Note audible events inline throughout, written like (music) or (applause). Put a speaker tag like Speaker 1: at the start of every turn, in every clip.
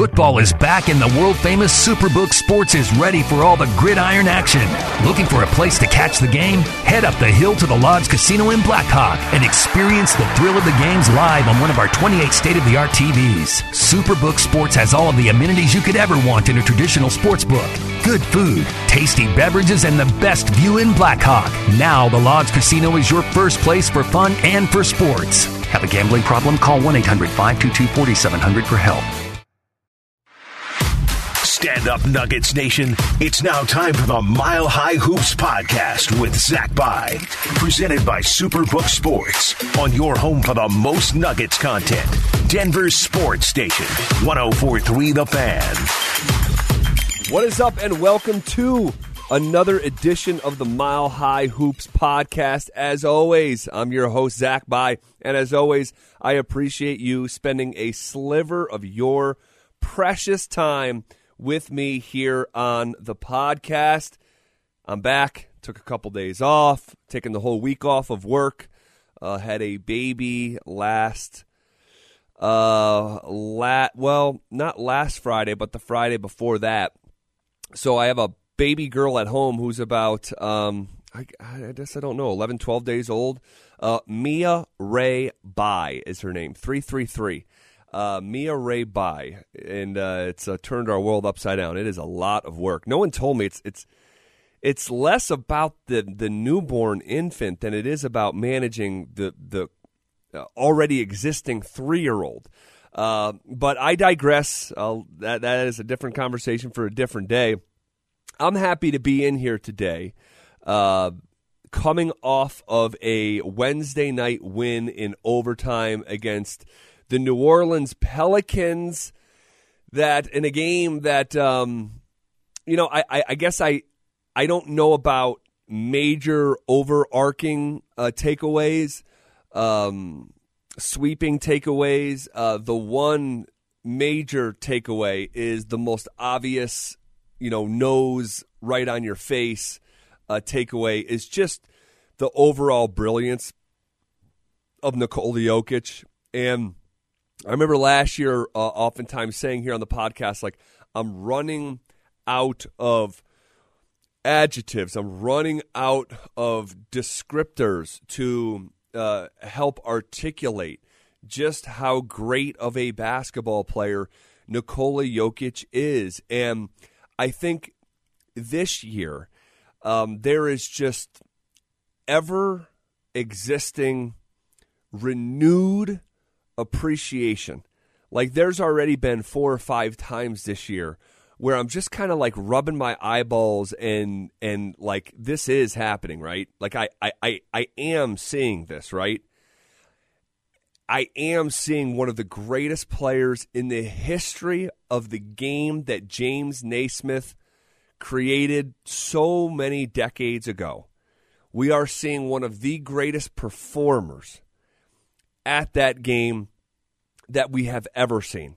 Speaker 1: Football is back and the world famous Superbook Sports is ready for all the gridiron action. Looking for a place to catch the game? Head up the hill to the Lodge Casino in Blackhawk and experience the thrill of the games live on one of our 28 state of the art TVs. Superbook Sports has all of the amenities you could ever want in a traditional sports book. Good food, tasty beverages, and the best view in Blackhawk. Now, the Lodge Casino is your first place for fun and for sports. Have a gambling problem? Call 1 800 522 4700 for help.
Speaker 2: Stand up, Nuggets Nation. It's now time for the Mile High Hoops podcast with Zach Bye, presented by Superbook Sports on your home for the most Nuggets content. Denver's sports station, 1043 The Fan.
Speaker 3: What is up, and welcome to another edition of the Mile High Hoops podcast. As always, I'm your host, Zach Bye, and as always, I appreciate you spending a sliver of your precious time with me here on the podcast. I'm back. Took a couple days off, taking the whole week off of work. Uh, had a baby last, uh, lat well, not last Friday, but the Friday before that. So I have a baby girl at home who's about, um, I, I guess I don't know, 11, 12 days old. Uh, Mia Ray Bye is her name, 333 uh, Mia Ray Bye, and uh, it's uh, turned our world upside down. It is a lot of work. No one told me it's it's it's less about the the newborn infant than it is about managing the the uh, already existing three year old. Uh, but I digress. that that is a different conversation for a different day. I'm happy to be in here today, uh, coming off of a Wednesday night win in overtime against the New Orleans Pelicans. That in a game that um, you know, I, I, I guess I I don't know about major overarching uh, takeaways, um, sweeping takeaways. Uh, the one major takeaway is the most obvious, you know, nose right on your face uh, takeaway is just the overall brilliance of Nikola Jokic and I remember last year, uh, oftentimes saying here on the podcast, like, I'm running out of adjectives, I'm running out of descriptors to uh, help articulate just how great of a basketball player Nikola Jokic is. And I think this year, um, there is just ever existing renewed appreciation. Like there's already been four or five times this year where I'm just kind of like rubbing my eyeballs and and like this is happening, right? Like I I I, I am seeing this, right? I am seeing one of the greatest players in the history of the game that James Naismith created so many decades ago. We are seeing one of the greatest performers at that game that we have ever seen.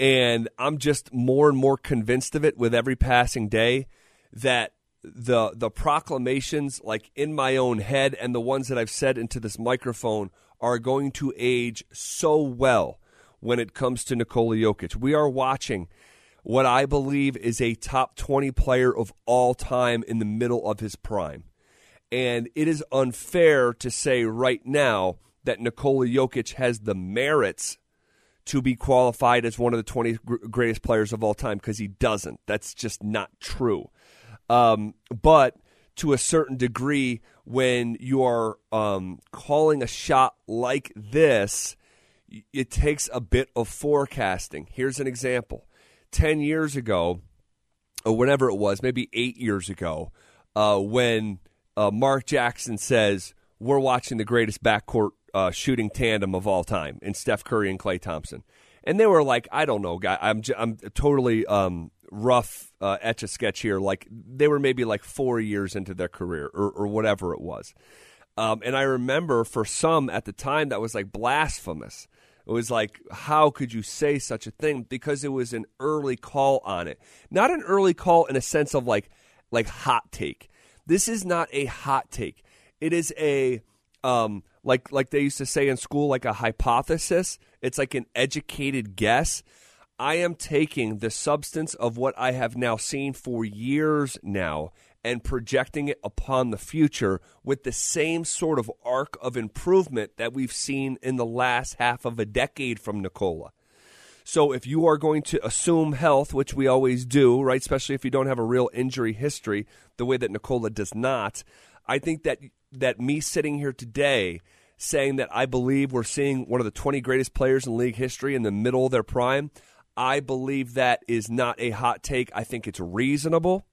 Speaker 3: And I'm just more and more convinced of it with every passing day that the the proclamations like in my own head and the ones that I've said into this microphone are going to age so well when it comes to Nikola Jokic. We are watching what I believe is a top 20 player of all time in the middle of his prime. And it is unfair to say right now that Nikola Jokic has the merits to be qualified as one of the 20 greatest players of all time because he doesn't. That's just not true. Um, but to a certain degree, when you are um, calling a shot like this, it takes a bit of forecasting. Here's an example 10 years ago, or whenever it was, maybe eight years ago, uh, when uh, Mark Jackson says, We're watching the greatest backcourt uh, shooting tandem of all time in Steph Curry and Klay Thompson. And they were like, I don't know, guy. I'm j- I'm totally um, rough uh, etch a sketch here. Like they were maybe like four years into their career or, or whatever it was. Um, and I remember for some at the time that was like blasphemous. It was like, how could you say such a thing? Because it was an early call on it. Not an early call in a sense of like like hot take. This is not a hot take. It is a um, like like they used to say in school, like a hypothesis. It's like an educated guess. I am taking the substance of what I have now seen for years now and projecting it upon the future with the same sort of arc of improvement that we've seen in the last half of a decade from Nikola. So if you are going to assume health, which we always do, right, especially if you don't have a real injury history, the way that Nikola does not, I think that that me sitting here today saying that I believe we're seeing one of the 20 greatest players in league history in the middle of their prime, I believe that is not a hot take. I think it's reasonable.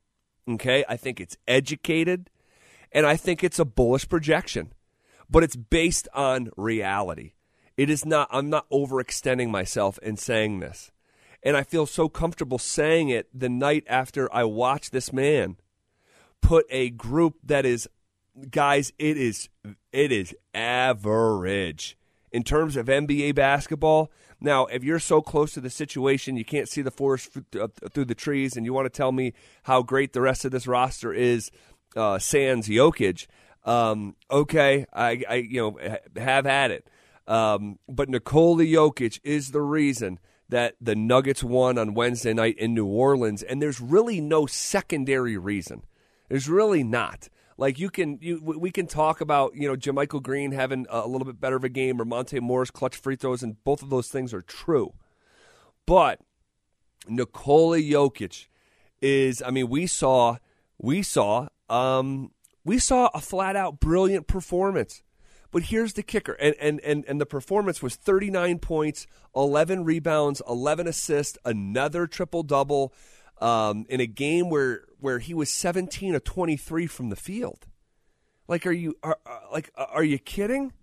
Speaker 3: Okay? I think it's educated and I think it's a bullish projection. But it's based on reality. It is not, I'm not overextending myself in saying this. And I feel so comfortable saying it the night after I watch this man put a group that is, guys, it is, it is average in terms of NBA basketball. Now, if you're so close to the situation, you can't see the forest through the trees, and you want to tell me how great the rest of this roster is, uh, sans Jokic, um, okay, I, I, you know have at it. Um, but Nikola Jokic is the reason that the Nuggets won on Wednesday night in New Orleans, and there's really no secondary reason. There's really not. Like you can, you we can talk about you know JaMychal Green having a little bit better of a game or Monte Morris clutch free throws, and both of those things are true. But Nikola Jokic is, I mean, we saw, we saw, um, we saw a flat out brilliant performance but here's the kicker, and and and, and the performance was 39 points, 11 rebounds, 11 assists, another triple double, um, in a game where where he was 17 of 23 from the field. Like, are you are, like are you kidding?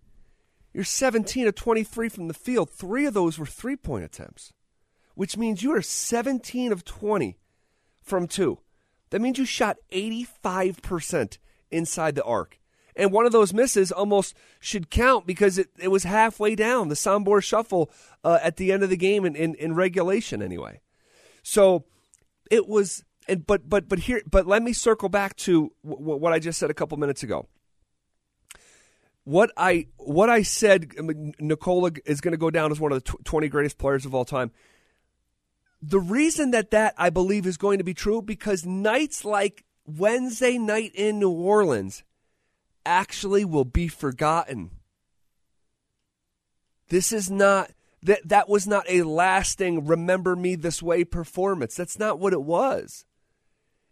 Speaker 3: You're 17 of 23 from the field. Three of those were three point attempts, which means you are 17 of 20 from two. That means you shot 85% inside the arc and one of those misses almost should count because it, it was halfway down the Sombor shuffle uh, at the end of the game in, in, in regulation anyway. So it was, and but but but here, but let me circle back to w- what I just said a couple minutes ago. What I what I said, Nikola is going to go down as one of the tw- twenty greatest players of all time. The reason that that I believe is going to be true because nights like Wednesday night in New Orleans actually will be forgotten. This is not that that was not a lasting remember me this way performance. That's not what it was.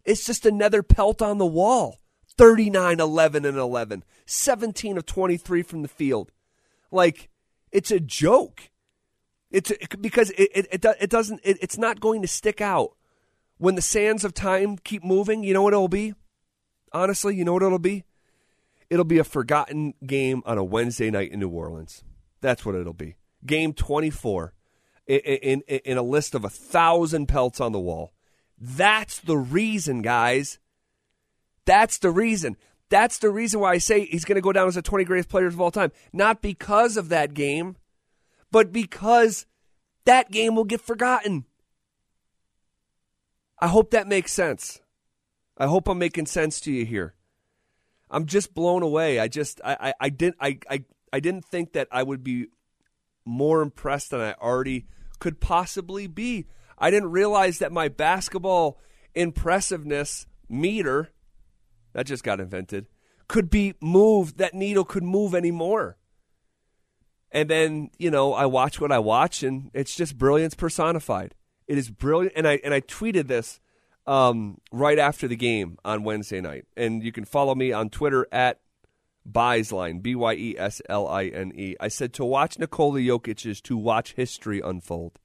Speaker 3: It's just another pelt on the wall. 39 11 and 11. 17 of 23 from the field. Like it's a joke. It's a, because it it, it, doesn't it, it's not going to stick out. When the sands of time keep moving, you know what it'll be? Honestly, you know what it'll be? It'll be a forgotten game on a Wednesday night in New Orleans. That's what it'll be. Game 24 in, in, in a list of a thousand pelts on the wall. That's the reason, guys. That's the reason. That's the reason why I say he's going to go down as the 20 greatest players of all time. Not because of that game, but because that game will get forgotten. I hope that makes sense. I hope I'm making sense to you here. I'm just blown away. I just I, I, I didn't I, I I didn't think that I would be more impressed than I already could possibly be. I didn't realize that my basketball impressiveness meter that just got invented could be moved that needle could move anymore. And then, you know, I watch what I watch and it's just brilliance personified. It is brilliant and I and I tweeted this um, right after the game on Wednesday night. And you can follow me on Twitter at Byesline, B Y E S L I N E. I said to watch Nikola Jokic is to watch history unfold.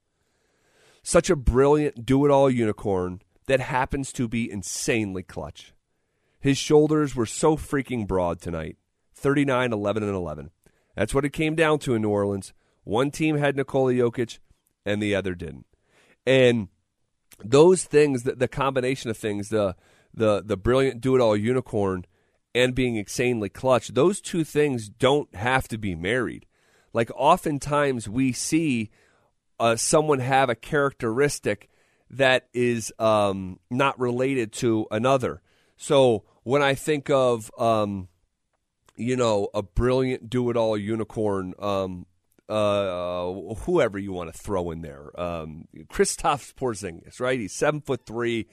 Speaker 3: Such a brilliant do it all unicorn that happens to be insanely clutch. His shoulders were so freaking broad tonight 39, 11, and 11. That's what it came down to in New Orleans. One team had Nikola Jokic, and the other didn't. And those things, the, the combination of things, the the the brilliant do it all unicorn and being insanely clutch, those two things don't have to be married. Like oftentimes we see uh, someone have a characteristic that is um, not related to another. So when I think of, um, you know, a brilliant do it all unicorn, um, uh, whoever you want to throw in there. Um, Kristaps Porzingis, right? He's seven foot three.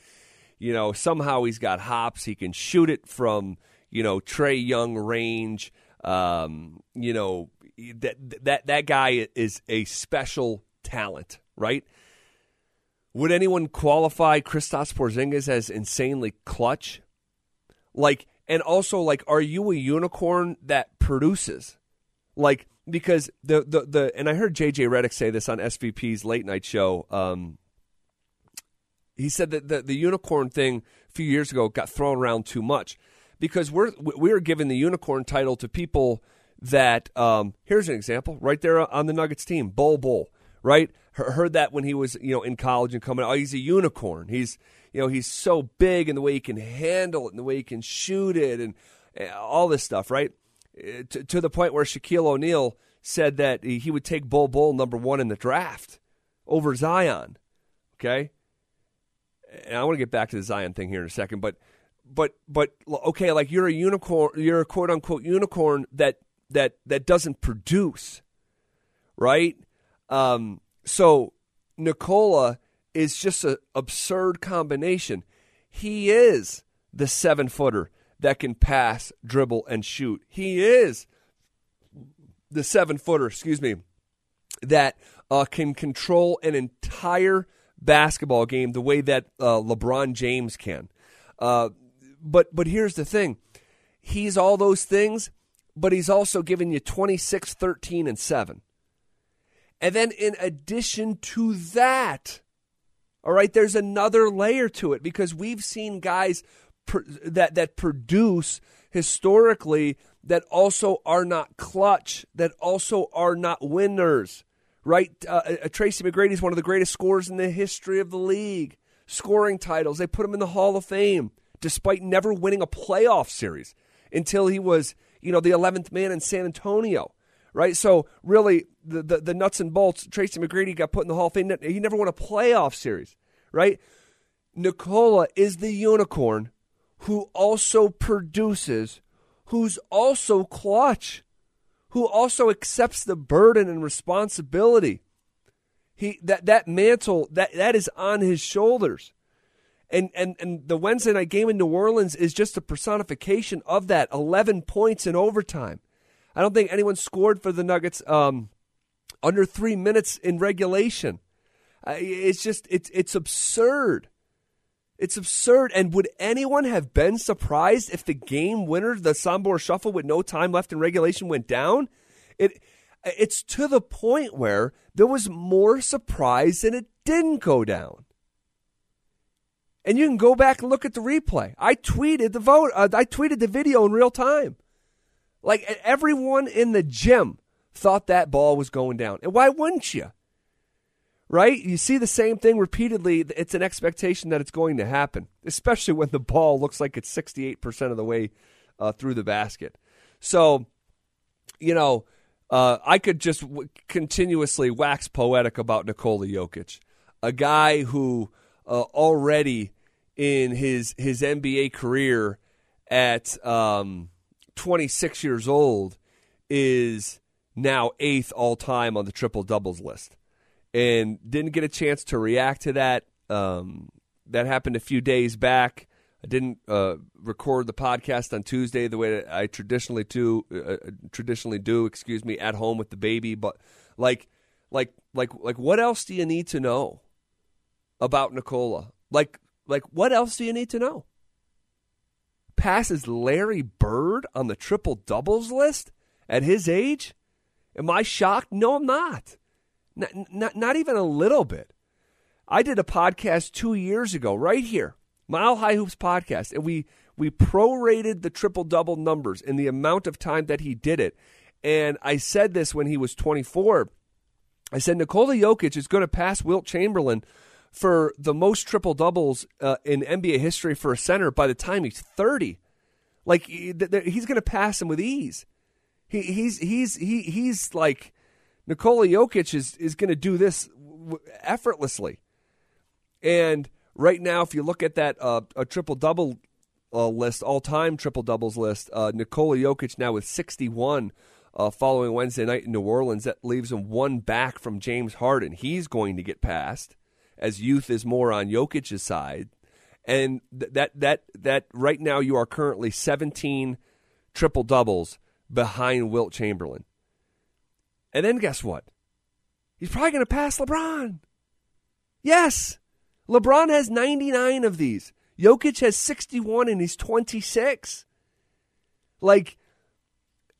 Speaker 3: You know, somehow he's got hops. He can shoot it from you know Trae Young range. Um, you know that that that guy is a special talent, right? Would anyone qualify Kristaps Porzingis as insanely clutch? Like, and also like, are you a unicorn that produces? Like, because the the the and I heard JJ Redick say this on SVP's late night show. Um, he said that the the unicorn thing a few years ago got thrown around too much because we're we're giving the unicorn title to people that um, here's an example right there on the Nuggets team, Bull Bol, right? Heard that when he was you know in college and coming. Oh, he's a unicorn. He's you know he's so big and the way he can handle it and the way he can shoot it and all this stuff, right? Uh, to, to the point where Shaquille O'Neal said that he would take Bol Bol number one in the draft over Zion. Okay, and I want to get back to the Zion thing here in a second, but but but okay, like you're a unicorn, you're a quote unquote unicorn that that that doesn't produce, right? Um, so Nikola is just an absurd combination. He is the seven footer that can pass, dribble, and shoot. He is the seven footer, excuse me, that uh, can control an entire basketball game the way that uh, LeBron James can. Uh, but but here's the thing, he's all those things, but he's also giving you 26, 13, and seven. And then in addition to that, all right, there's another layer to it because we've seen guys that that produce historically that also are not clutch, that also are not winners. Right? Uh, uh, Tracy McGrady is one of the greatest scorers in the history of the league. Scoring titles, they put him in the Hall of Fame, despite never winning a playoff series until he was, you know, the 11th man in San Antonio. Right? So really, the, the, the nuts and bolts. Tracy McGrady got put in the Hall of Fame. He never won a playoff series. Right? Nikola is the unicorn who also produces, who's also clutch, who also accepts the burden and responsibility. He that that mantle that that is on his shoulders. And and and the Wednesday night game in New Orleans is just a personification of that. Eleven points in overtime. I don't think anyone scored for the Nuggets um, under three minutes in regulation. It's just it's it's absurd. It's absurd. And would anyone have been surprised if the game winner, the Sombor Shuffle with no time left in regulation, went down? It it's to the point where there was more surprise than it didn't go down. And you can go back and look at the replay. I tweeted the vote. Uh, I tweeted the video in real time. Like everyone in the gym thought that ball was going down. And why wouldn't you? right? You see the same thing repeatedly. It's an expectation that it's going to happen, especially when the ball looks like it's 68% of the way uh, through the basket. So, you know, uh, I could just w- continuously wax poetic about Nikola Jokic, a guy who uh, already in his his NBA career at um, 26 years old is now eighth all time on the triple doubles list and didn't get a chance to react to that. Um, that happened a few days back. I didn't uh, record the podcast on Tuesday the way I traditionally do. Uh, uh, traditionally do, excuse me, at home with the baby. But like, like, like, like, what else do you need to know about Nikola? Like, like, what else do you need to know? Passes Larry Bird on the triple doubles list at his age? Am I shocked? No, I'm not. Not, not, not even a little bit. I did a podcast two years ago, right here, Mile High Hoops podcast, and we we prorated the triple double numbers in the amount of time that he did it. And I said this when he was 24. I said Nikola Jokic is going to pass Wilt Chamberlain for the most triple doubles uh, in NBA history for a center by the time he's 30. Like he's going to pass him with ease. He, he's he's he, he's like Nikola Jokic is, is going to do this effortlessly. And right now, if you look at that uh, a triple double uh, list, all time triple doubles list, uh, Nikola Jokic now with 61 uh, following Wednesday night in New Orleans. That leaves him one back from James Harden. He's going to get passed as youth is more on Jokic's side. And th- that that that right now you are currently 17 triple doubles behind Wilt Chamberlain. And then guess what? He's probably going to pass LeBron. Yes. LeBron has 99 of these. Jokic has 61 and he's 26. Like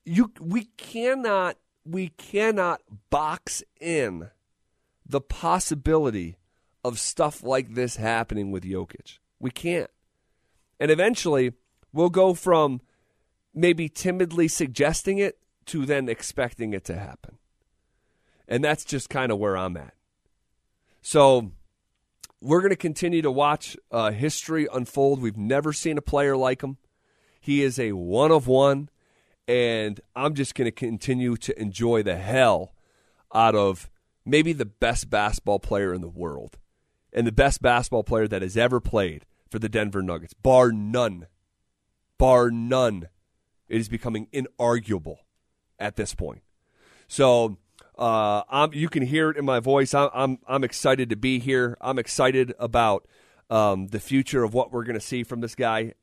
Speaker 3: you we cannot we cannot box in the possibility of stuff like this happening with Jokic. We can't. And eventually we'll go from maybe timidly suggesting it to then expecting it to happen. And that's just kind of where I'm at. So we're going to continue to watch uh, history unfold. We've never seen a player like him. He is a one of one, and I'm just going to continue to enjoy the hell out of maybe the best basketball player in the world and the best basketball player that has ever played for the Denver Nuggets, bar none. Bar none. It is becoming inarguable at this point. So uh, you can hear it in my voice. I'm, I'm, I'm excited to be here. I'm excited about um, the future of what we're going to see from this guy,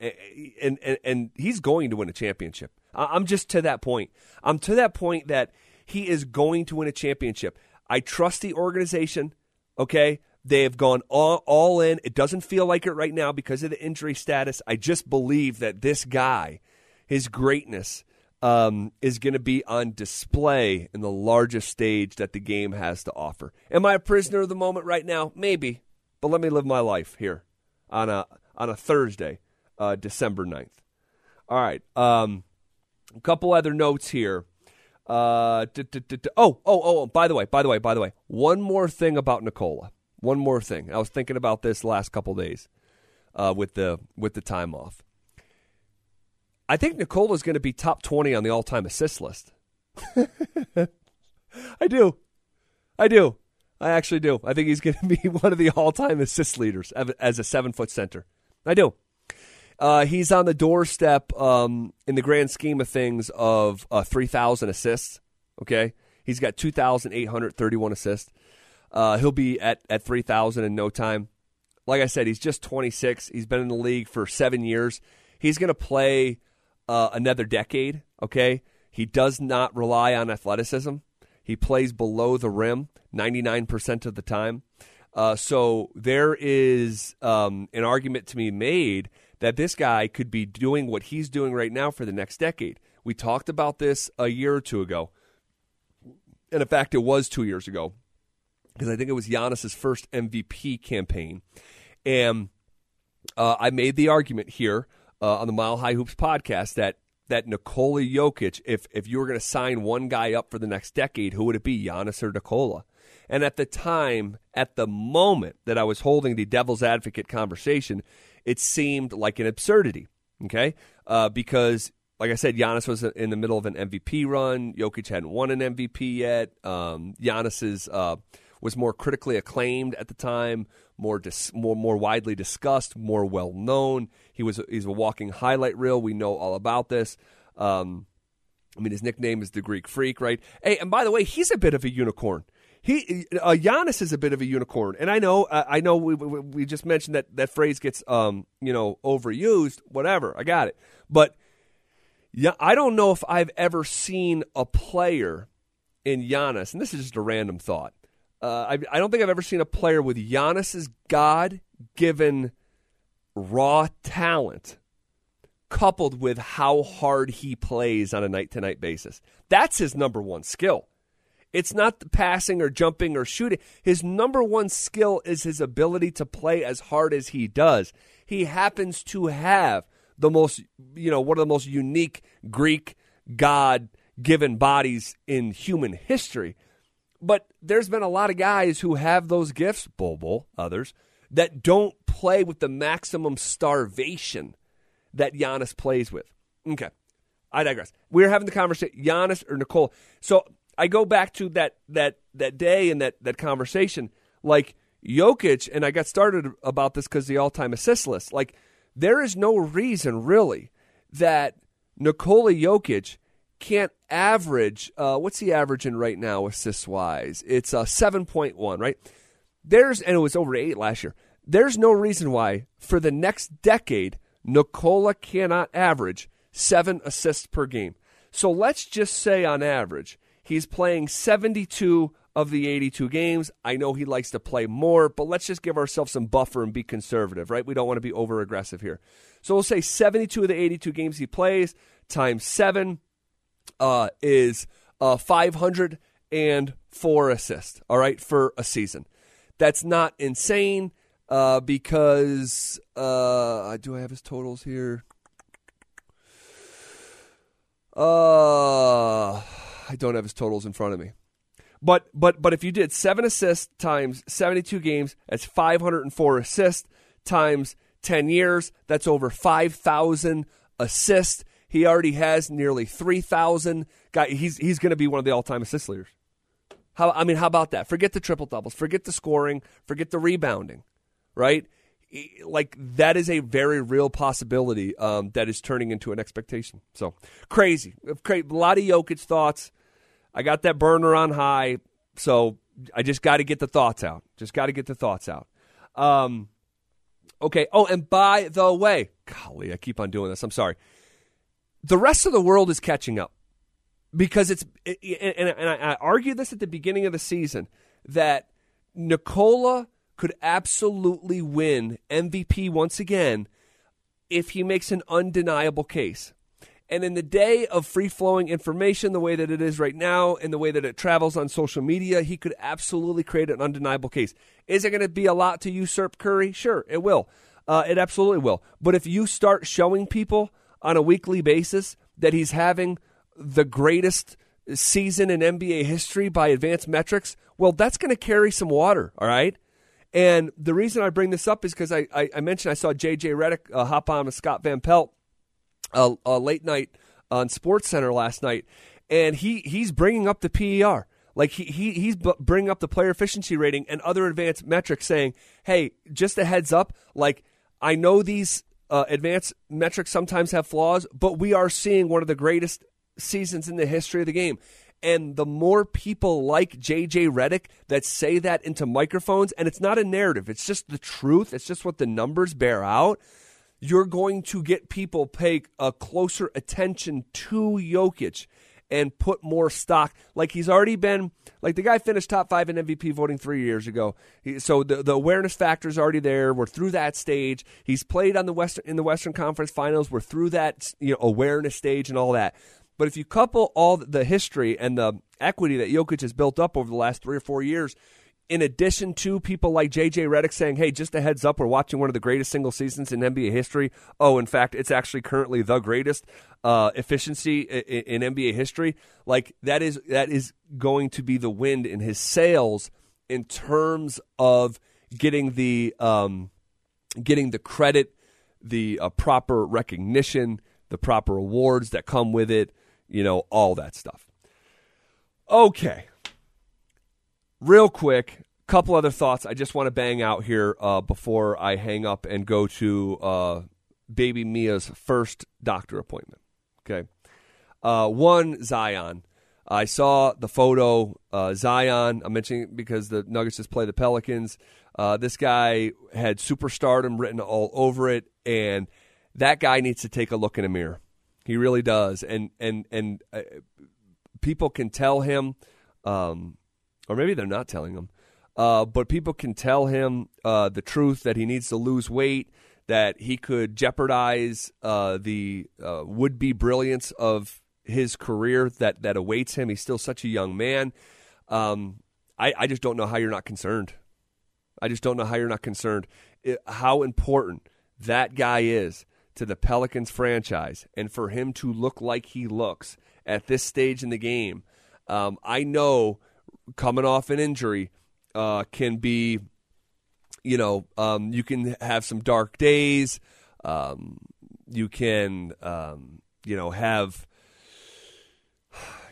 Speaker 3: and, and and he's going to win a championship. I'm just to that point. I'm to that point that he is going to win a championship. I trust the organization. Okay, they have gone all, all in. It doesn't feel like it right now because of the injury status. I just believe that this guy, his greatness, um, is going to be on display in the largest stage that the game has to offer. Am I a prisoner of the moment right now? Maybe, but let me live my life here on a on a Thursday, uh, December 9th. All right, um, a couple other notes here. Uh, oh, oh, oh! By the way, by the way, by the way, one more thing about Nikola. One more thing. I was thinking about this last couple days uh, with the with the time off. I think Nikola is going to be top 20 on the all time assist list. (laughs) I do. I do. I actually do. I think he's going to be (laughs) one of the all time assist leaders as a seven foot center. I do. Uh, he's on the doorstep um, in the grand scheme of things of uh, 3,000 assists. Okay. He's got 2,831 assists. Uh, he'll be at, at 3,000 in no time. Like I said, he's just 26. He's been in the league for seven years. He's going to play uh, another decade. Okay, he does not rely on athleticism. He plays below the rim 99% of the time. Uh, so there is um, an argument to be made that this guy could be doing what he's doing right now for the next decade. We talked about this a year or two ago. And in fact, it was two years ago because I think it was Giannis's first MVP campaign. And uh, I made the argument here uh, on the Mile High Hoops podcast that that Nikola Jokic, if if you were going to sign one guy up for the next decade, who would it be, Giannis or Nikola? And at the time, at the moment that I was holding the devil's advocate conversation, it seemed like an absurdity. Okay, uh, because like I said, Giannis was in the middle of an MVP run. Jokic hadn't won an MVP yet. Um, Giannis's uh, was more critically acclaimed at the time more dis- more more widely discussed, more well known. He was he's a walking highlight reel. We know all about this. Um, I mean, his nickname is the Greek Freak, right? Hey, and by the way, he's a bit of a unicorn. He uh, Giannis is a bit of a unicorn, and I know uh, I know we, we, we just mentioned that that phrase gets um you know overused. Whatever, I got it, but yeah, I don't know if I've ever seen a player in Giannis, and this is just a random thought. Uh, I, I don't think I've ever seen a player with Giannis's God given raw talent coupled with how hard he plays on a night to night basis. That's his number one skill. It's not the passing or jumping or shooting. His number one skill is his ability to play as hard as he does. He happens to have the most, you know, one of the most unique Greek God given bodies in human history. But there's been a lot of guys who have those gifts, Bol Bol, others, that don't play with the maximum starvation that Giannis plays with. Okay. I digress. We are having the conversation, Giannis or Nikola. So I go back to that that that day and that that conversation. Like Jokic, and I got started about this because the all-time assist list. Like there is no reason really that Nikola Jokic can't average. Uh, what's he averaging right now, assist wise? It's uh, seven point one, right? There's and it was over eight last year. There's no reason why for the next decade Nikola cannot average seven assists per game. So let's just say on average he's playing 72 of the 82 games. I know he likes to play more, but let's just give ourselves some buffer and be conservative, right? We don't want to be over aggressive here. So we'll say 72 of the 82 games he plays times seven uh, is uh, 504 assists, all right, for a season. That's not insane uh, because uh, do I have his totals here? Uh, I don't have his totals in front of me. But but but if you did seven assists times 72 games, that's 504 assists times 10 years. That's over 5,000 assists. He already has nearly 3,000. Guy, he's he's going to be one of the all-time assist leaders. How I mean, how about that? Forget the triple doubles, forget the scoring, forget the rebounding, right? Like that is a very real possibility um, that is turning into an expectation. So crazy, a lot of Jokic thoughts. I got that burner on high, so I just got to get the thoughts out. Just got to get the thoughts out. Um, okay. Oh, and by the way, golly, I keep on doing this. I'm sorry. The rest of the world is catching up because it's and, I argued this at the beginning of the season that Nikola could absolutely win MVP once again if he makes an undeniable case. And in the day of free flowing information, the way that it is right now, and the way that it travels on social media, he could absolutely create an undeniable case. Is it going to be a lot to usurp Curry? Sure, it will. Uh, it absolutely will. But if you start showing people on a weekly basis that he's having the greatest season in NBA history by advanced metrics, well, that's going to carry some water, all right? And the reason I bring this up is because I, I, I, mentioned I saw JJ Redick uh, hop on with Scott Van Pelt uh, late night on Sports Center last night, and he, he's bringing up the PER. Like he, he he's bringing up the player efficiency rating and other advanced metrics, saying, "Hey, just a heads up. Like I know these uh, advanced metrics sometimes have flaws, but we are seeing one of the greatest seasons in the history of the game. And the more people like JJ Redick that say that into microphones, and it's not a narrative, it's just the truth, it's just what the numbers bear out, you're going to get people pay a closer attention to Jokic and put more stock. Like he's already been, like the guy finished top five in MVP voting three years ago. So the, the awareness factor is already there. We're through that stage. He's played on the Western in the Western Conference Finals. We're through that you know awareness stage and all that. But if you couple all the history and the equity that Jokic has built up over the last three or four years, in addition to people like JJ Redick saying, "Hey, just a heads up, we're watching one of the greatest single seasons in NBA history." Oh, in fact, it's actually currently the greatest uh, efficiency in, in, NBA history. Like that is that is going to be the wind in his sails in terms of getting the um, getting the credit, the uh, proper recognition, the proper awards that come with it you know, all that stuff. Okay. Real quick, couple other thoughts I just want to bang out here uh, before I hang up and go to uh, baby Mia's first doctor appointment. Okay. Uh, one, Zion. I saw the photo. Uh, Zion, I'm mentioning because the Nuggets just play the Pelicans. Uh, this guy had superstardom written all over it, and that guy needs to take a look in a mirror. He really does, and and and uh, people can tell him, um, or maybe they're not telling him, uh, but people can tell him uh, the truth that he needs to lose weight, that he could jeopardize uh, the uh, would-be brilliance of his career that that awaits him. He's still such a young man. Um, I, I just don't know how you're not concerned. I just don't know how you're not concerned. It, how important that guy is to the Pelicans franchise and for him to look like he looks at this stage in the game, um, I know coming off an injury uh, can be, you know, um, you can have some dark days. Um, you can, um, you know, have,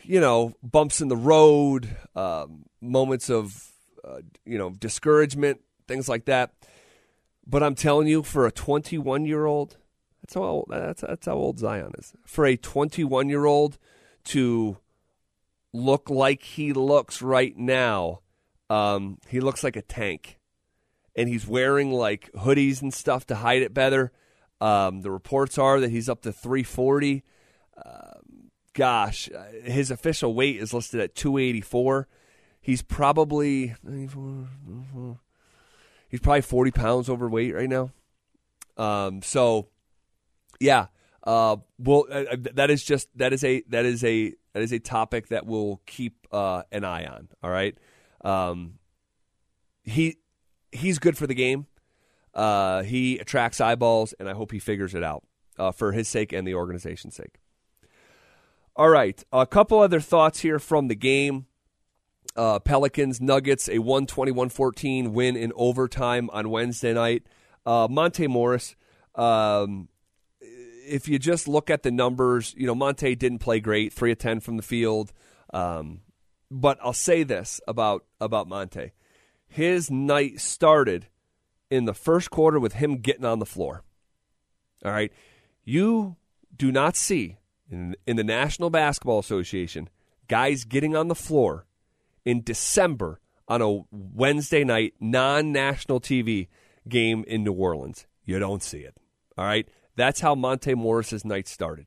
Speaker 3: you know, bumps in the road, um, moments of, uh, you know, discouragement, things like that. But I'm telling you, for a 21 year old, that's how old, that's, that's how old Zion is. For a 21 year old to look like he looks right now, um, he looks like a tank. And he's wearing like hoodies and stuff to hide it better. Um, the reports are that he's up to 340. Uh, gosh, his official weight is listed at 284. He's probably he's probably 40 pounds overweight right now. Um, so, yeah, uh, well, uh, uh, that is just that is a that is a that is a topic that we'll keep uh, an eye on. All right, um, he he's good for the game. Uh, he attracts eyeballs, and I hope he figures it out uh, for his sake and the organization's sake. All right, a couple other thoughts here from the game. Uh, Pelicans Nuggets a 121-14 win in overtime on Wednesday night. Uh, Monte Morris, um, if you just look at the numbers, you know Monte didn't play great, three of ten from the field. Um, but I'll say this about about Monte: his night started in the first quarter with him getting on the floor. All right. You do not see in, in the National Basketball Association guys getting on the floor in December on a Wednesday night non national TV game in New Orleans. You don't see it. All right. That's how Monte Morris's night started.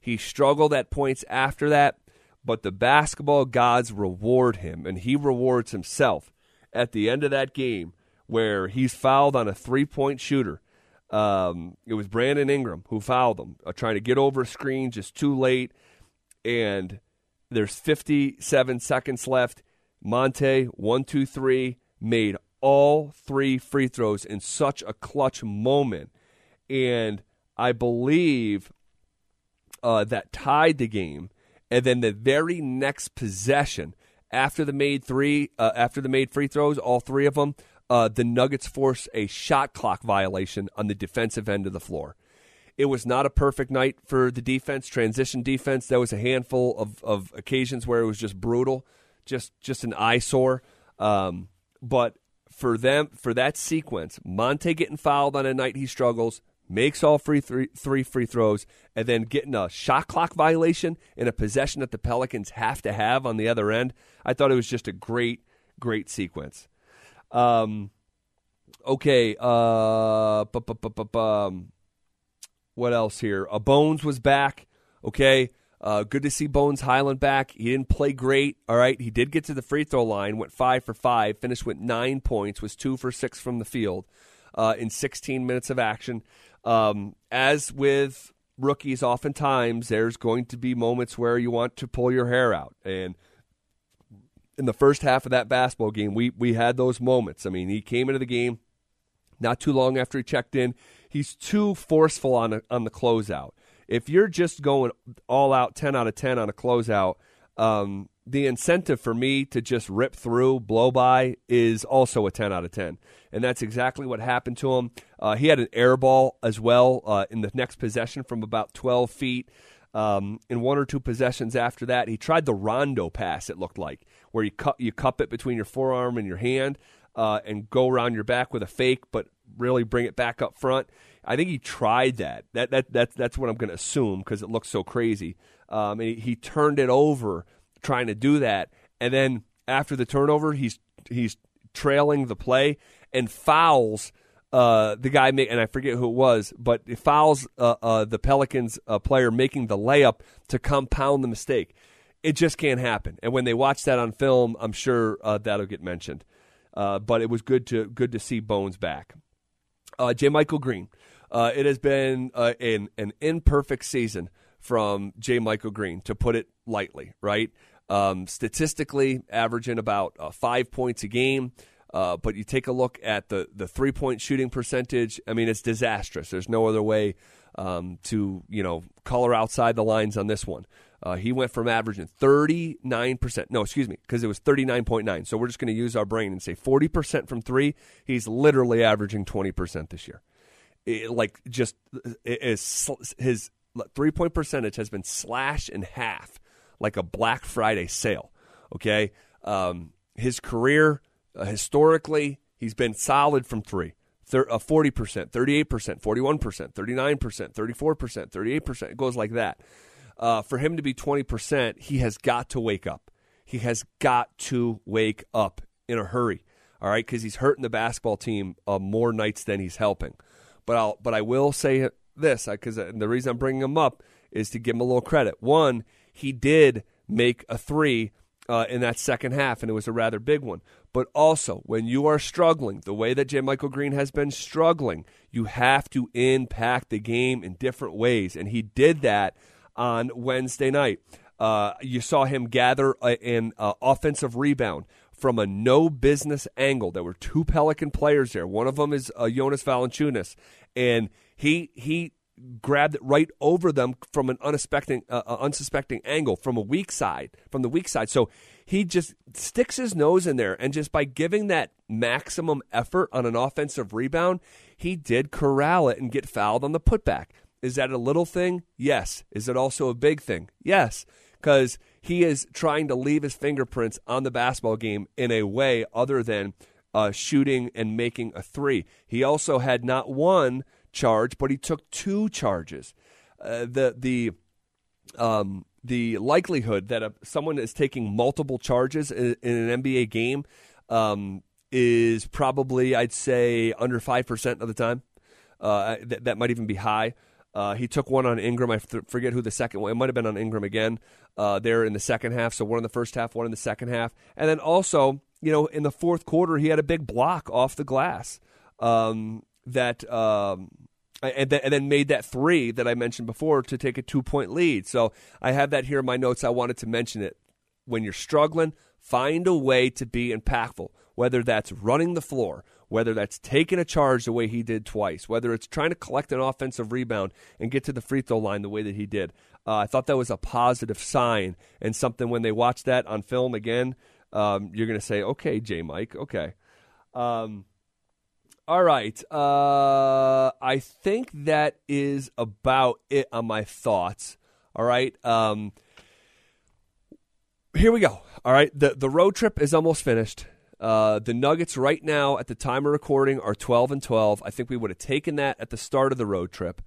Speaker 3: He struggled at points after that, but the basketball gods reward him, and he rewards himself at the end of that game where he's fouled on a three point shooter. Um, it was Brandon Ingram who fouled him, uh, trying to get over a screen just too late. And there's 57 seconds left. Monte, one, two, three, made all three free throws in such a clutch moment. And I believe uh, that tied the game. And then the very next possession, after the made three, uh, after the made free throws, all three of them, uh, the Nuggets force a shot clock violation on the defensive end of the floor. It was not a perfect night for the defense, transition defense. There was a handful of, of occasions where it was just brutal, just just an eyesore. Um, but for them, for that sequence, Monte getting fouled on a night he struggles, makes all free three, three free throws, and then getting a shot clock violation in a possession that the Pelicans have to have on the other end. I thought it was just a great, great sequence. Um, okay. Uh, um, what else here? Uh, Bones was back. Okay. Uh, good to see Bones Hyland back. He didn't play great. All right. He did get to the free throw line, went five for five, finished with nine points, was two for six from the field uh, in 16 minutes of action. Um, as with rookies, oftentimes there's going to be moments where you want to pull your hair out. And in the first half of that basketball game, we we had those moments. I mean, he came into the game not too long after he checked in. He's too forceful on a, on the closeout. If you're just going all out, ten out of ten on a closeout, um, the incentive for me to just rip through, blow by, is also a ten out of ten, and that's exactly what happened to him. Uh, he had an air ball as well uh, in the next possession from about twelve feet. Um, in one or two possessions after that, he tried the rondo pass. It looked like where you cut you cup it between your forearm and your hand uh, and go around your back with a fake, but really bring it back up front. I think he tried that. That that, that that's what I'm going to assume because it looks so crazy. Um, he, he turned it over trying to do that, and then after the turnover, he's he's trailing the play and fouls uh, the guy, make, and I forget who it was, but fouls uh, uh, the Pelicans uh, player making the layup to compound the mistake it just can't happen. And when they watch that on film, I'm sure uh, that'll get mentioned. Uh, but it was good to good to see Bones back. Uh, Michael Green. Uh, it has been an an imperfect season from JaMychal Green, to put it lightly. Right, um, statistically averaging about uh, five points a game. Uh, but you take a look at the, the three point shooting percentage. I mean, it's disastrous. There's no other way um, to you know color outside the lines on this one. Uh, he went from averaging 39%, no, excuse me, because it was 39.9. So we're just going to use our brain and say 40% from three. He's literally averaging 20% this year. It, like, just it is, his three point percentage has been slashed in half like a Black Friday sale. Okay. Um, his career, uh, historically, he's been solid from three. Thir- uh, 40%, 38%, 41%, 39%, 34%, 38%. It goes like that. uh, for him to be 20%, he has got to wake up. He has got to wake up in a hurry, all right, because he's hurting the basketball team uh, more nights than he's helping. But I'll, but I will say this because the reason I'm bringing him up is to give him a little credit. One, he did make a three uh, in that second half, and it was a rather big one. But also, when you are struggling, the way that JaMychal Green has been struggling, you have to impact the game in different ways, and he did that on Wednesday night. Uh, you saw him gather an uh, offensive rebound from a no business angle. There were two Pelican players there. One of them is uh, Jonas Valanciunas, and he he grabbed it right over them from an unsuspecting uh, uh, unsuspecting angle from a weak side from the weak side. So he just sticks his nose in there, and just by giving that maximum effort on an offensive rebound, he did corral it and get fouled on the putback. Is that a little thing? Yes. Is it also a big thing? Yes. Because he is trying to leave his fingerprints on the basketball game in a way other than uh, shooting and making a three. He also had not one charge, but he took two charges. Uh, the the um, the likelihood that a, someone is taking multiple charges in, in an NBA game um, is probably, I'd say, under five percent of the time. Uh, th- that might even be high. Uh, he took one on Ingram. I forget who the second one. It might have been on Ingram again. Uh, there in the second half. So one in the first half, one in the second half, and then also, you know, in the fourth quarter, he had a big block off the glass um, that. Um, and then, and then made that three that I mentioned before to take a two point lead. So I have that here in my notes. I wanted to mention it. When you're struggling, find a way to be impactful, whether that's running the floor, whether that's taking a charge the way he did twice, whether it's trying to collect an offensive rebound and get to the free throw line the way that he did. Uh, I thought that was a positive sign and something when they watch that on film again, um, you're going to say, okay, J. Mike, okay. Um, all right. Uh, I think that is about it on my thoughts. All right. Um, here we go. All right. The the road trip is almost finished. Uh, the Nuggets right now at the time of recording are 12 and 12. I think we would have taken that at the start of the road trip.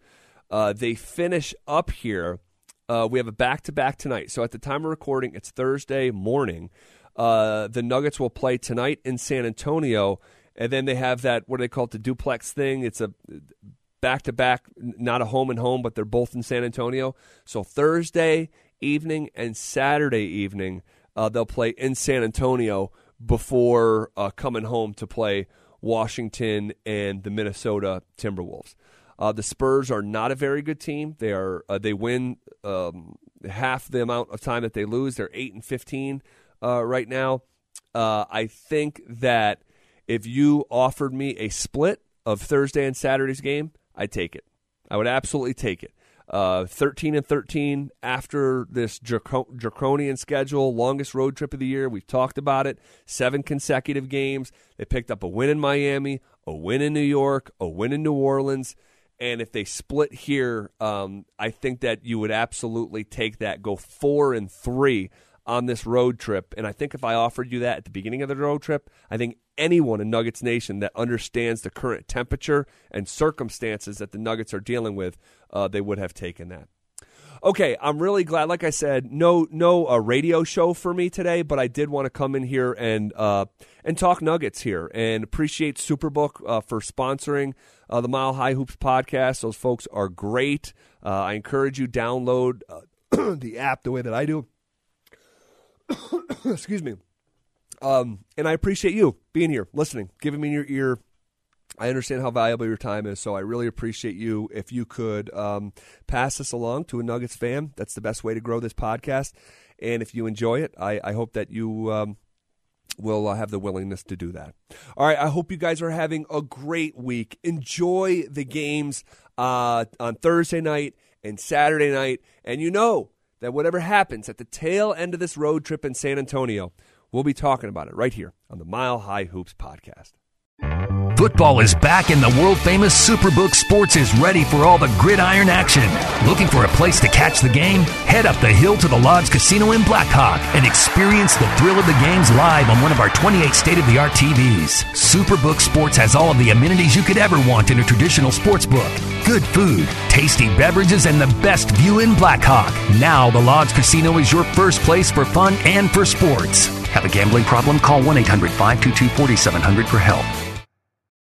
Speaker 3: Uh, they finish up here. Uh, we have a back to back tonight. So at the time of recording, it's Thursday morning. Uh, the Nuggets will play tonight in San Antonio and then they have that what do they call it the duplex thing. It's a back to back not a home and home but they're both in san antonio. So thursday evening and saturday evening uh, they'll play in san antonio before uh, coming home to play washington and the minnesota timberwolves. Uh, the spurs are not a very good team. They are uh, they win um, half the amount of time that they lose. They're 8 and 15 uh, right now. Uh, i think that if you offered me a split of Thursday and Saturday's game, I'd take it. I would absolutely take it. Uh, 13 and 13 after this draconian schedule, longest road trip of the year. We've talked about it. Seven consecutive games. They picked up a win in Miami, a win in New York, a win in New Orleans. And if they split here, um, I think that you would absolutely take that. Go four and three on this road trip. And I think if I offered you that at the beginning of the road trip, I think anyone in Nuggets Nation that understands the current temperature and circumstances that the Nuggets are dealing with, uh, they would have taken that. Okay, I'm really glad. Like I said, no no uh, radio show for me today, but I did want to come in here and uh, and talk Nuggets here, and appreciate Superbook uh, for sponsoring uh, the Mile High Hoops podcast. Those folks are great. I encourage you download (clears throat) the app the way that I do. (coughs) Excuse me. Um, and I appreciate you being here, listening, giving me your ear. I understand how valuable your time is, so I really appreciate you. If you could um, pass this along to a Nuggets fan, that's the best way to grow this podcast. And if you enjoy it, I, I hope that you um, will uh, have the willingness to do that. All right, I hope you guys are having a great week. Enjoy the games uh, on Thursday night and Saturday night. And you know that whatever happens at the tail end of this road trip in San Antonio, We'll be talking about it right here on the Mile High Hoops podcast.
Speaker 1: Football is back and the world famous Superbook Sports is ready for all the gridiron action. Looking for a place to catch the game? Head up the hill to the Lodge Casino in Blackhawk and experience the thrill of the games live on one of our 28 state of the art TVs. Superbook Sports has all of the amenities you could ever want in a traditional sports book good food, tasty beverages, and the best view in Blackhawk. Now, the Lodge Casino is your first place for fun and for sports. Have a gambling problem? Call 1 800 522 4700 for help.